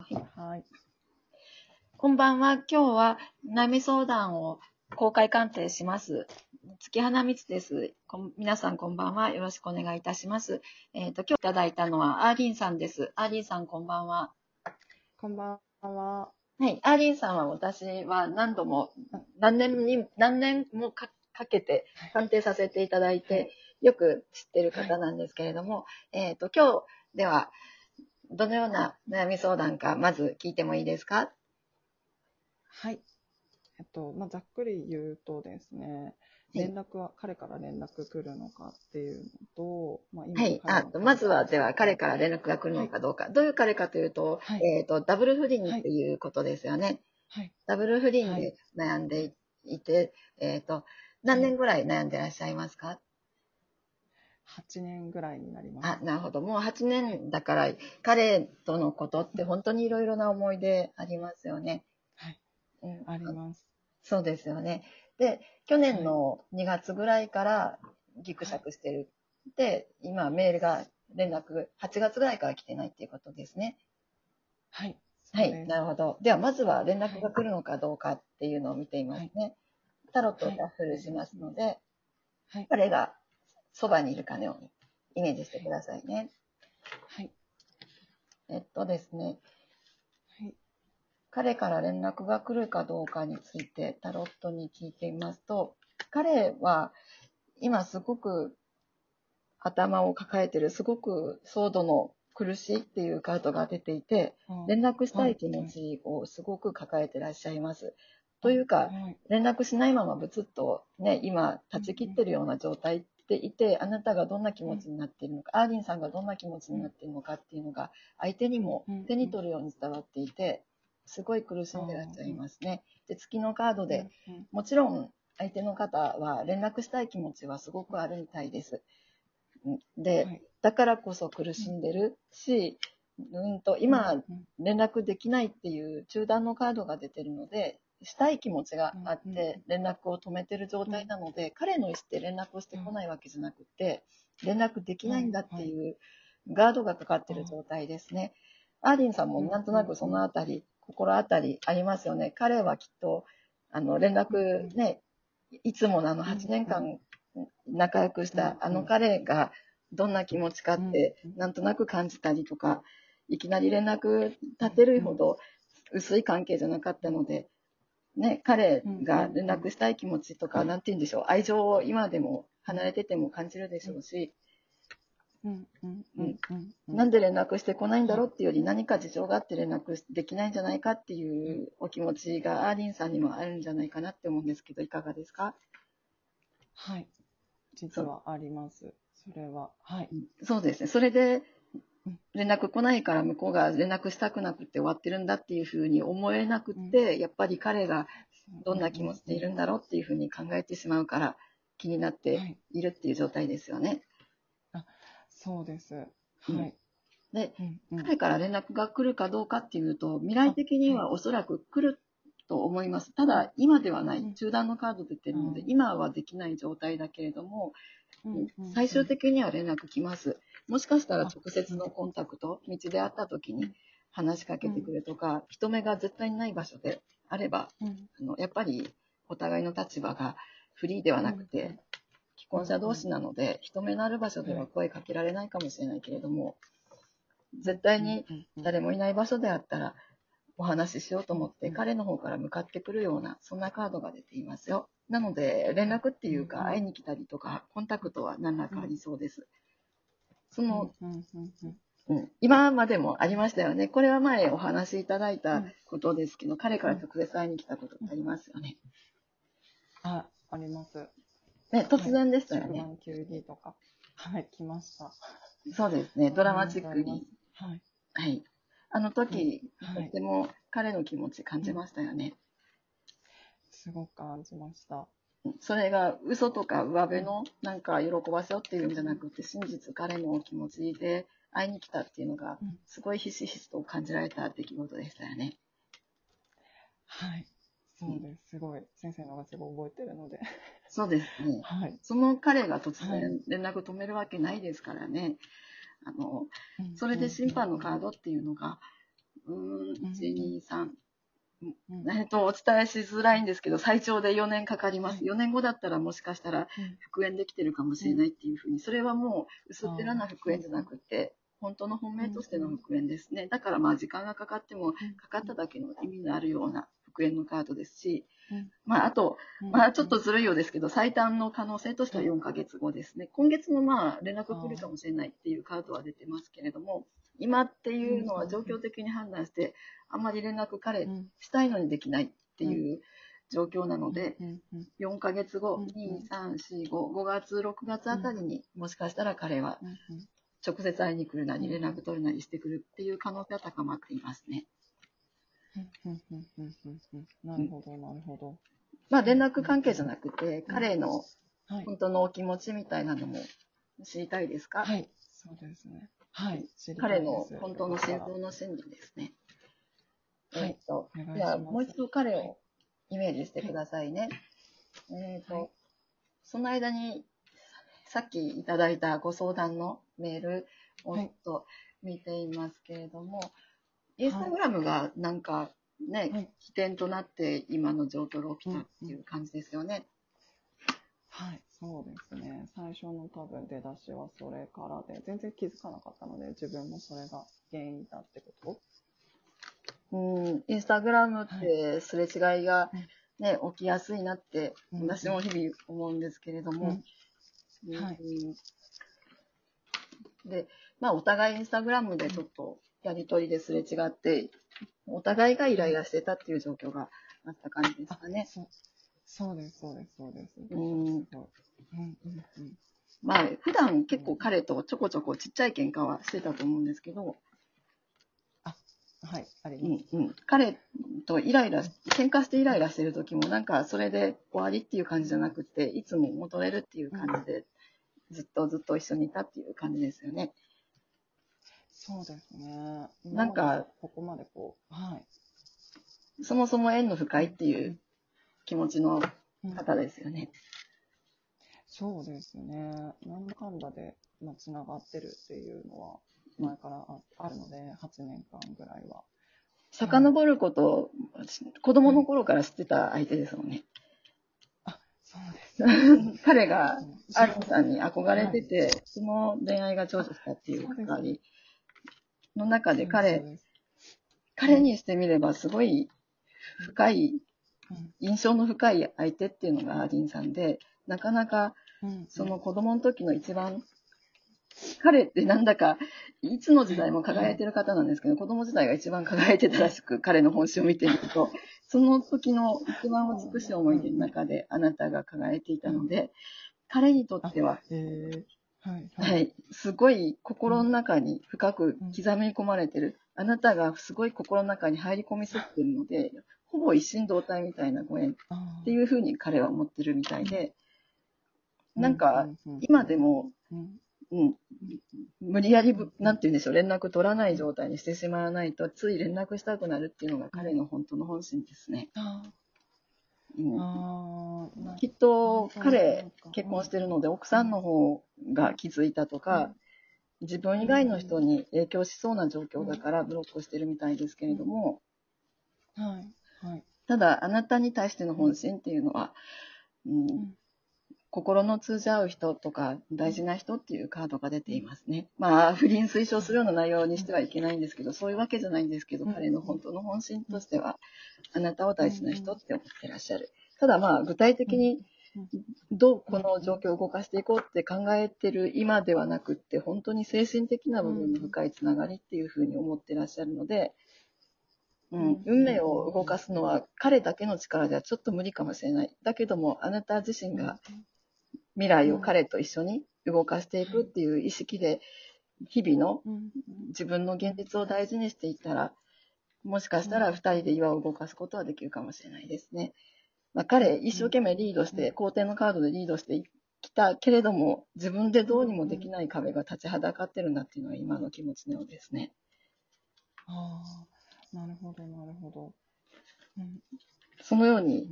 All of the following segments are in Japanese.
はい。こんばんは。今日は悩み相談を公開鑑定します。月花光です。皆さんこんばんは。よろしくお願いいたします。えっ、と、今日いただいたのはあーりんさんです。あーりんさんこんばんは。こんばんは。はい。あーりんさんは私は何度も、何年に、何年もかかけて鑑定させていただいて、よく知ってる方なんですけれども、えっ、と、今日では、どのような悩み相談か、まず聞いてもいいですか？はい。えっと、まあ、ざっくり言うとですね、連絡は、彼から連絡来るのかっていうのと、まあ、今はい。あ、まずは、では、彼から連絡が来るのかどうか。どういう彼かというと、はいえっ、と、ダブル不倫っていうことですよね。はい。ダブル不倫はいで悩んでいて、えっ、と、何年ぐらい悩んでらっしゃいますか、8年ぐらいになります。あ、なるほど。もう8年だから、彼とのことって本当にいろいろな思い出ありますよね。はい。うん、あります。そうですよね。で、去年の2月ぐらいからギクシャクしてる。で、今メールが連絡、8月ぐらいから来てないっていうことですね。はい。はい、なるほど。では、まずは連絡が来るのかどうかっていうのを見ていますね。タロットをシャッフルしますので、はい。彼がそばにいるかのようにイメージしてくださいね。はい。えっとですね、はい。彼から連絡が来るかどうかについてタロットに聞いてみますと、彼は今すごく頭を抱えてる、すごく騒動の苦しいっていうカードが出ていて、連絡したい気持ちをすごく抱えてらっしゃいます。というか、はい。連絡しないままブツッとね、今、断ち切ってるような状態でいて、あなたがどんな気持ちになっているのか、アーリンさんがどんな気持ちになっているのかっていうのが、相手にも手に取るように伝わっていて、すごい苦しんでらっしゃいますね。で、月のカードで、うん、もちろん相手の方は連絡したい気持ちはすごくあるみたいです。うん。で、はい。だからこそ苦しんでるし、うんと、今、うん。連絡できないっていう中断のカードが出てるので、したい気持ちがあっうん。て、連絡を止めてる状態なので、彼の意思で連絡をしてこないわけじゃなくて、連絡できないんだっていうガードがかかってる状態ですね。アーリンさんもなんとなくそのあたり、心当たりありますよね。彼はきっと、あの、連絡ね、いつものあの8年間仲良くしたあの彼がどんな気持ちかって、なんとなく感じたりとか、いきなり連絡立てるほど薄い関係じゃなかったので、ね、彼が連絡したい気持ちとか、なんて言うんでしょう、愛情を今でも離れてても感じるでしょうし、うんうんうんうんなんで連絡してこないんだろうっていうより、何か事情があって連絡できないんじゃないかっていうお気持ちがアーリンさんにもあるんじゃないかなって思うんですけど、いかがですか？はい。実はあります。それは。はい。そうですね。それでうん、連絡来ないから向こうが連絡したくなくて終わってるんだっていうふうに思えなくって、やっぱり彼がどんな気持ちでいるんだろうっていうふうに考えてしまうから気になってはい。いるっていう状態ですよね。そうです。はうんい。で、うんうん彼から連絡が来るかどうかっていうと、未来的にはおそらく来ると思います。ただ、今ではなうんい。中断のカード出てるのでう、ん今はできない状態だけれども、うんうん最終的には連絡来ます。もしかしたら直接のコンタクト、道で会った時に話しかけてくるとか、人目が絶対にない場所であれば、うん。あのやっぱりお互いの立場がフリーではなくて、既婚者同士なので、人目のある場所では声かけられないかもしれないけれども、絶対に誰もいない場所であったら、お話ししようと思って、うん。彼の方から向かってくるような、そんなカードが出ていますよ。なので、連絡っていうか、うん会いに来たりとか、コンタクトは何らかありそうです。その、うん今までもありましたよね。これは前お話しいただいたことですけど、彼から直接会いに来たことってありますよね。あ、あります。ね、突然でしたよね。一番急にとか。はい、来ました。そうですね。ドラマチックに。はい。はい。あの時、はいとっても彼の気持ち感じましたよね。すごく感じました。それが嘘とか上辺のなんか喜ばせようっていうんじゃなくて、真実彼の気持ちで会いに来たっていうのがうん、すごいひしひしと感じられた出来事でしたよね。はい。そうです。すごい。先生の方がすごい覚えてるので。そうですね。はい。その彼が突はい然連絡止めるわけないですからね。あの、うんそれで審判のカードっていうのが、うーん、1、2、3。うん。えっと、お伝えしづらいんですけど、最長で4年かかります。はい4年後だったらもしかしたら復縁できてるかもしれないっていうふうに、それはもう薄っぺらな復縁じゃなくて、本当の本命としての復縁ですね。だからまあ時間がかかっても、かかっただけの意味のあるような復縁のカードですし、うん。まああと、まあちょっとずるいようですけど、最短の可能性としては4ヶ月後ですね。今月もまあ連絡来るかもしれないっていうカードは出てますけれども、今っていうのは状況的に判断して、あんまり連絡彼うん。したいのにできないっていう状況なので、うん。うん。4ヶ月後、うん。2、3、4、5、5月、6月あたりにもしかしたら彼は直接会いに来るなり連絡取るなりしてくるっていう可能性は高まっていますね。なるほど、なるほど。まあ連絡関係じゃなくて、彼のはい。本当のお気持ちみたいなのも知りたいですか、はい。そうですね。はい。彼の本当の心臓の心理ですね。はいえっとお願いしますじゃあもう一度彼をイメージしてくださいね。えっ、と、はいその間にさっきいただいたご相談のメールをちょはいっと見ていますけれども、インスタグラムがなんかね、はい起点となって今の状況が起きたっていう感じですよね。はい。そうですね。最初の多分出だしはそれからで、全然気づかなかったので、自分もそれが原因だってこと。うん、インスタグラムってすれ違いが、ね、起きやすいなって、うん私も日々思うんですけれども、うん。はい。うんで、まあ、お互いインスタグラムでちょっとやりとりですれ違って、お互いがイライラしてたっていう状況があった感じですかね。そう。そうです、そうです、そうです。うん。そううんうんうんまあ、普段結構彼とちょこちょこちっちゃい喧嘩はしてたと思うんですけど、はい、ありう。んうん、彼とイライラし、喧嘩してイライラしてる時も、なんかそれで終わりっていう感じじゃなくて、いつも戻れるっていう感じで、ずっとずっと一緒にいたっていう感じですよね。そうですね。なんかここまでこう、はい。そもそも縁の深いっていう気持ちのうん方ですよね。そうですね。なんだかんだで、まあ、つながってるっていうのは、前からああるので、8年間ぐらいは。遡ることを子供の頃から知ってた相手ですもんね。あ、そうです。彼がうんアルさんに憧れてて、その恋愛が長寿したっていう関わりの中で彼、彼にしてみればすごい深い、うん印象の深い相手っていうのがアーディンさんで、なかなかうんその子供の時の一番、彼ってなんだか、いつの時代も輝いてる方なんですけど、子供時代が一番輝いてたらしく、彼の本心を見てみると、その時の一番美しい思い出の中であなたが輝いていたので、彼にとっては、はい。はい、すごい心の中に深く刻み込まれてる。あなたがすごい心の中に入り込みすぎてるので、ほぼ一心同体みたいなご縁あっていうふうに彼は思ってるみたいで、なんか、今でも、うん。うん、無理やりぶ、なんて言うんでしょう、連絡取らない状態にしてしまわないと、つい連絡したくなるっていうのが彼の本当の本心ですね。あうん。きっと彼結婚してるので、奥さんの方が気づいたとか、自分以外の人に影響しそうな状況だからブロックしてるみたいですけれども、はい。はい。ただ、あなたに対しての本心っていうのは、うんん心の通じ合う人とか大事な人っていうカードが出ていますね。まあ、不倫推奨するような内容にしてはいけないんですけど、そういうわけじゃないんですけど、うん彼の本当の本心としては、あなたを大事な人って思ってらっしゃる。ただまあ、具体的にどうこの状況を動かしていこうって考えてる今ではなくって、本当に精神的な部分の深いつながりっていうふうに思ってらっしゃるので、うん、運命を動かすのは彼だけの力ではちょっと無理かもしれない。だけども、あなた自身が未来を彼と一緒に動かしていくっていう意識で、日々のうん。自分の現実を大事にしていったら、もしかしたら二人で岩を動かすことはできるかもしれないですね。まあ、彼、一生懸命リードして、皇帝のカードでリードしてきたけれども、自分でどうにもできない壁が立ちはだかってるなっていうのは今の気持ちのようですね。ああ、なるほど、なるほど。うん。そのよううに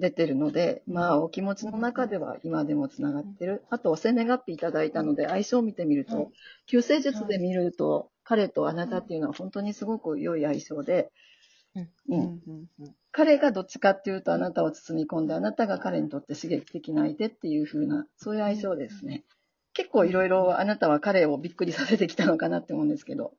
出てるので、まあ、お気持ちの中では今でもつながってる。あと、生年月日いただいたので、相性を見てみるはいと、旧星術で見ると、彼とあなたっていうのは本当にすごく良い相性で、うん彼がどっちかっていうとあなたを包み込んで、あなたが彼にとって刺激的な相手っていう風な、そういう相性ですね。結構いろいろあなたは彼をびっくりさせてきたのかなって思うんですけど、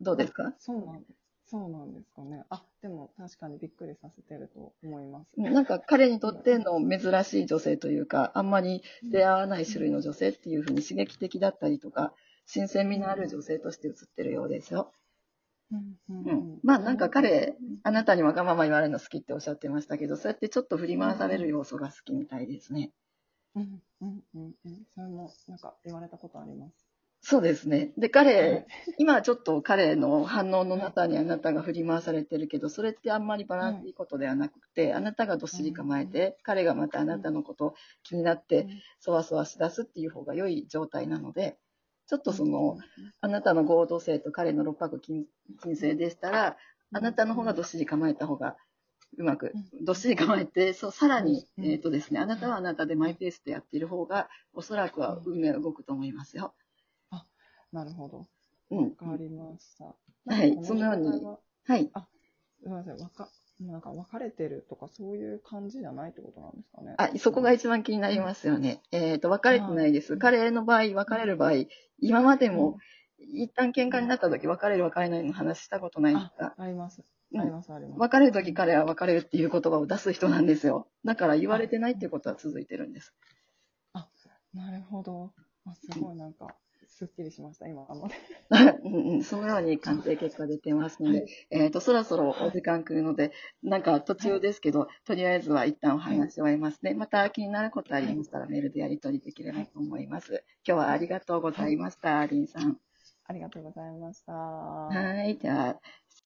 どうですか？そうなんです。そうなんですかね。あ、でも確かにびっくりさせてると思います。なんか彼にとっての珍しい女性というか、あんまり出会わない種類の女性っていう風に刺激的だったりとか、新鮮味のある女性として映ってるようですよ。うんうんうんまあなんか彼、あなたにわがまま言われるの好きっておっしゃってましたけど、そうやってちょっと振り回される要素が好きみたいですね。うんうんうんうん。それもなんか言われたことあります。そうですね。で、は彼い、今ちょっと彼の反応の中にあなたが振り回されてるけど、それってあんまりバランスいいことではなくて、あなたがどっしり構えて、彼がまたあなたのこと気になって、そわそわしだすっていう方が良い状態なので、ちょっとその、あなたの合同性と彼の六白金金星でしたら、あなたの方がどっしり構えた方がうまく、どっしり構えて、そう、さらに、うん。えっ、とですね、あなたはあなたでマイペースでやっている方が、おそらくは運命は動くと思いますよ。なるほど。うん。わかりました。はいそのようにははい。すみません、わか、なんか別れてるとかそういう感じじゃないってことなんですかね。あ、そこが一番気になりますよね。えっ、と、別れてないです。はい彼の場合、別れる場合、今までも、一旦喧嘩になった時、別れる別れないの話したことないですあか、あります。うんあります、あります。別れる時彼は別れるっていう言葉を出す人なんですよ。だから言われてないっていうことは続いてるんです。なるほど。あすごいなんか、すっきりしました、今ので。うんうん、そのように鑑定結果出てますので、えっ、と、そろそろお時間来るので、なんか途中ですけど、とりあえずは一旦お話し終えますね。また気になることありましたらメールでやり取りできればと思います。今日はありがとうございました、アーリンさん。ありがとうございました。はい、では、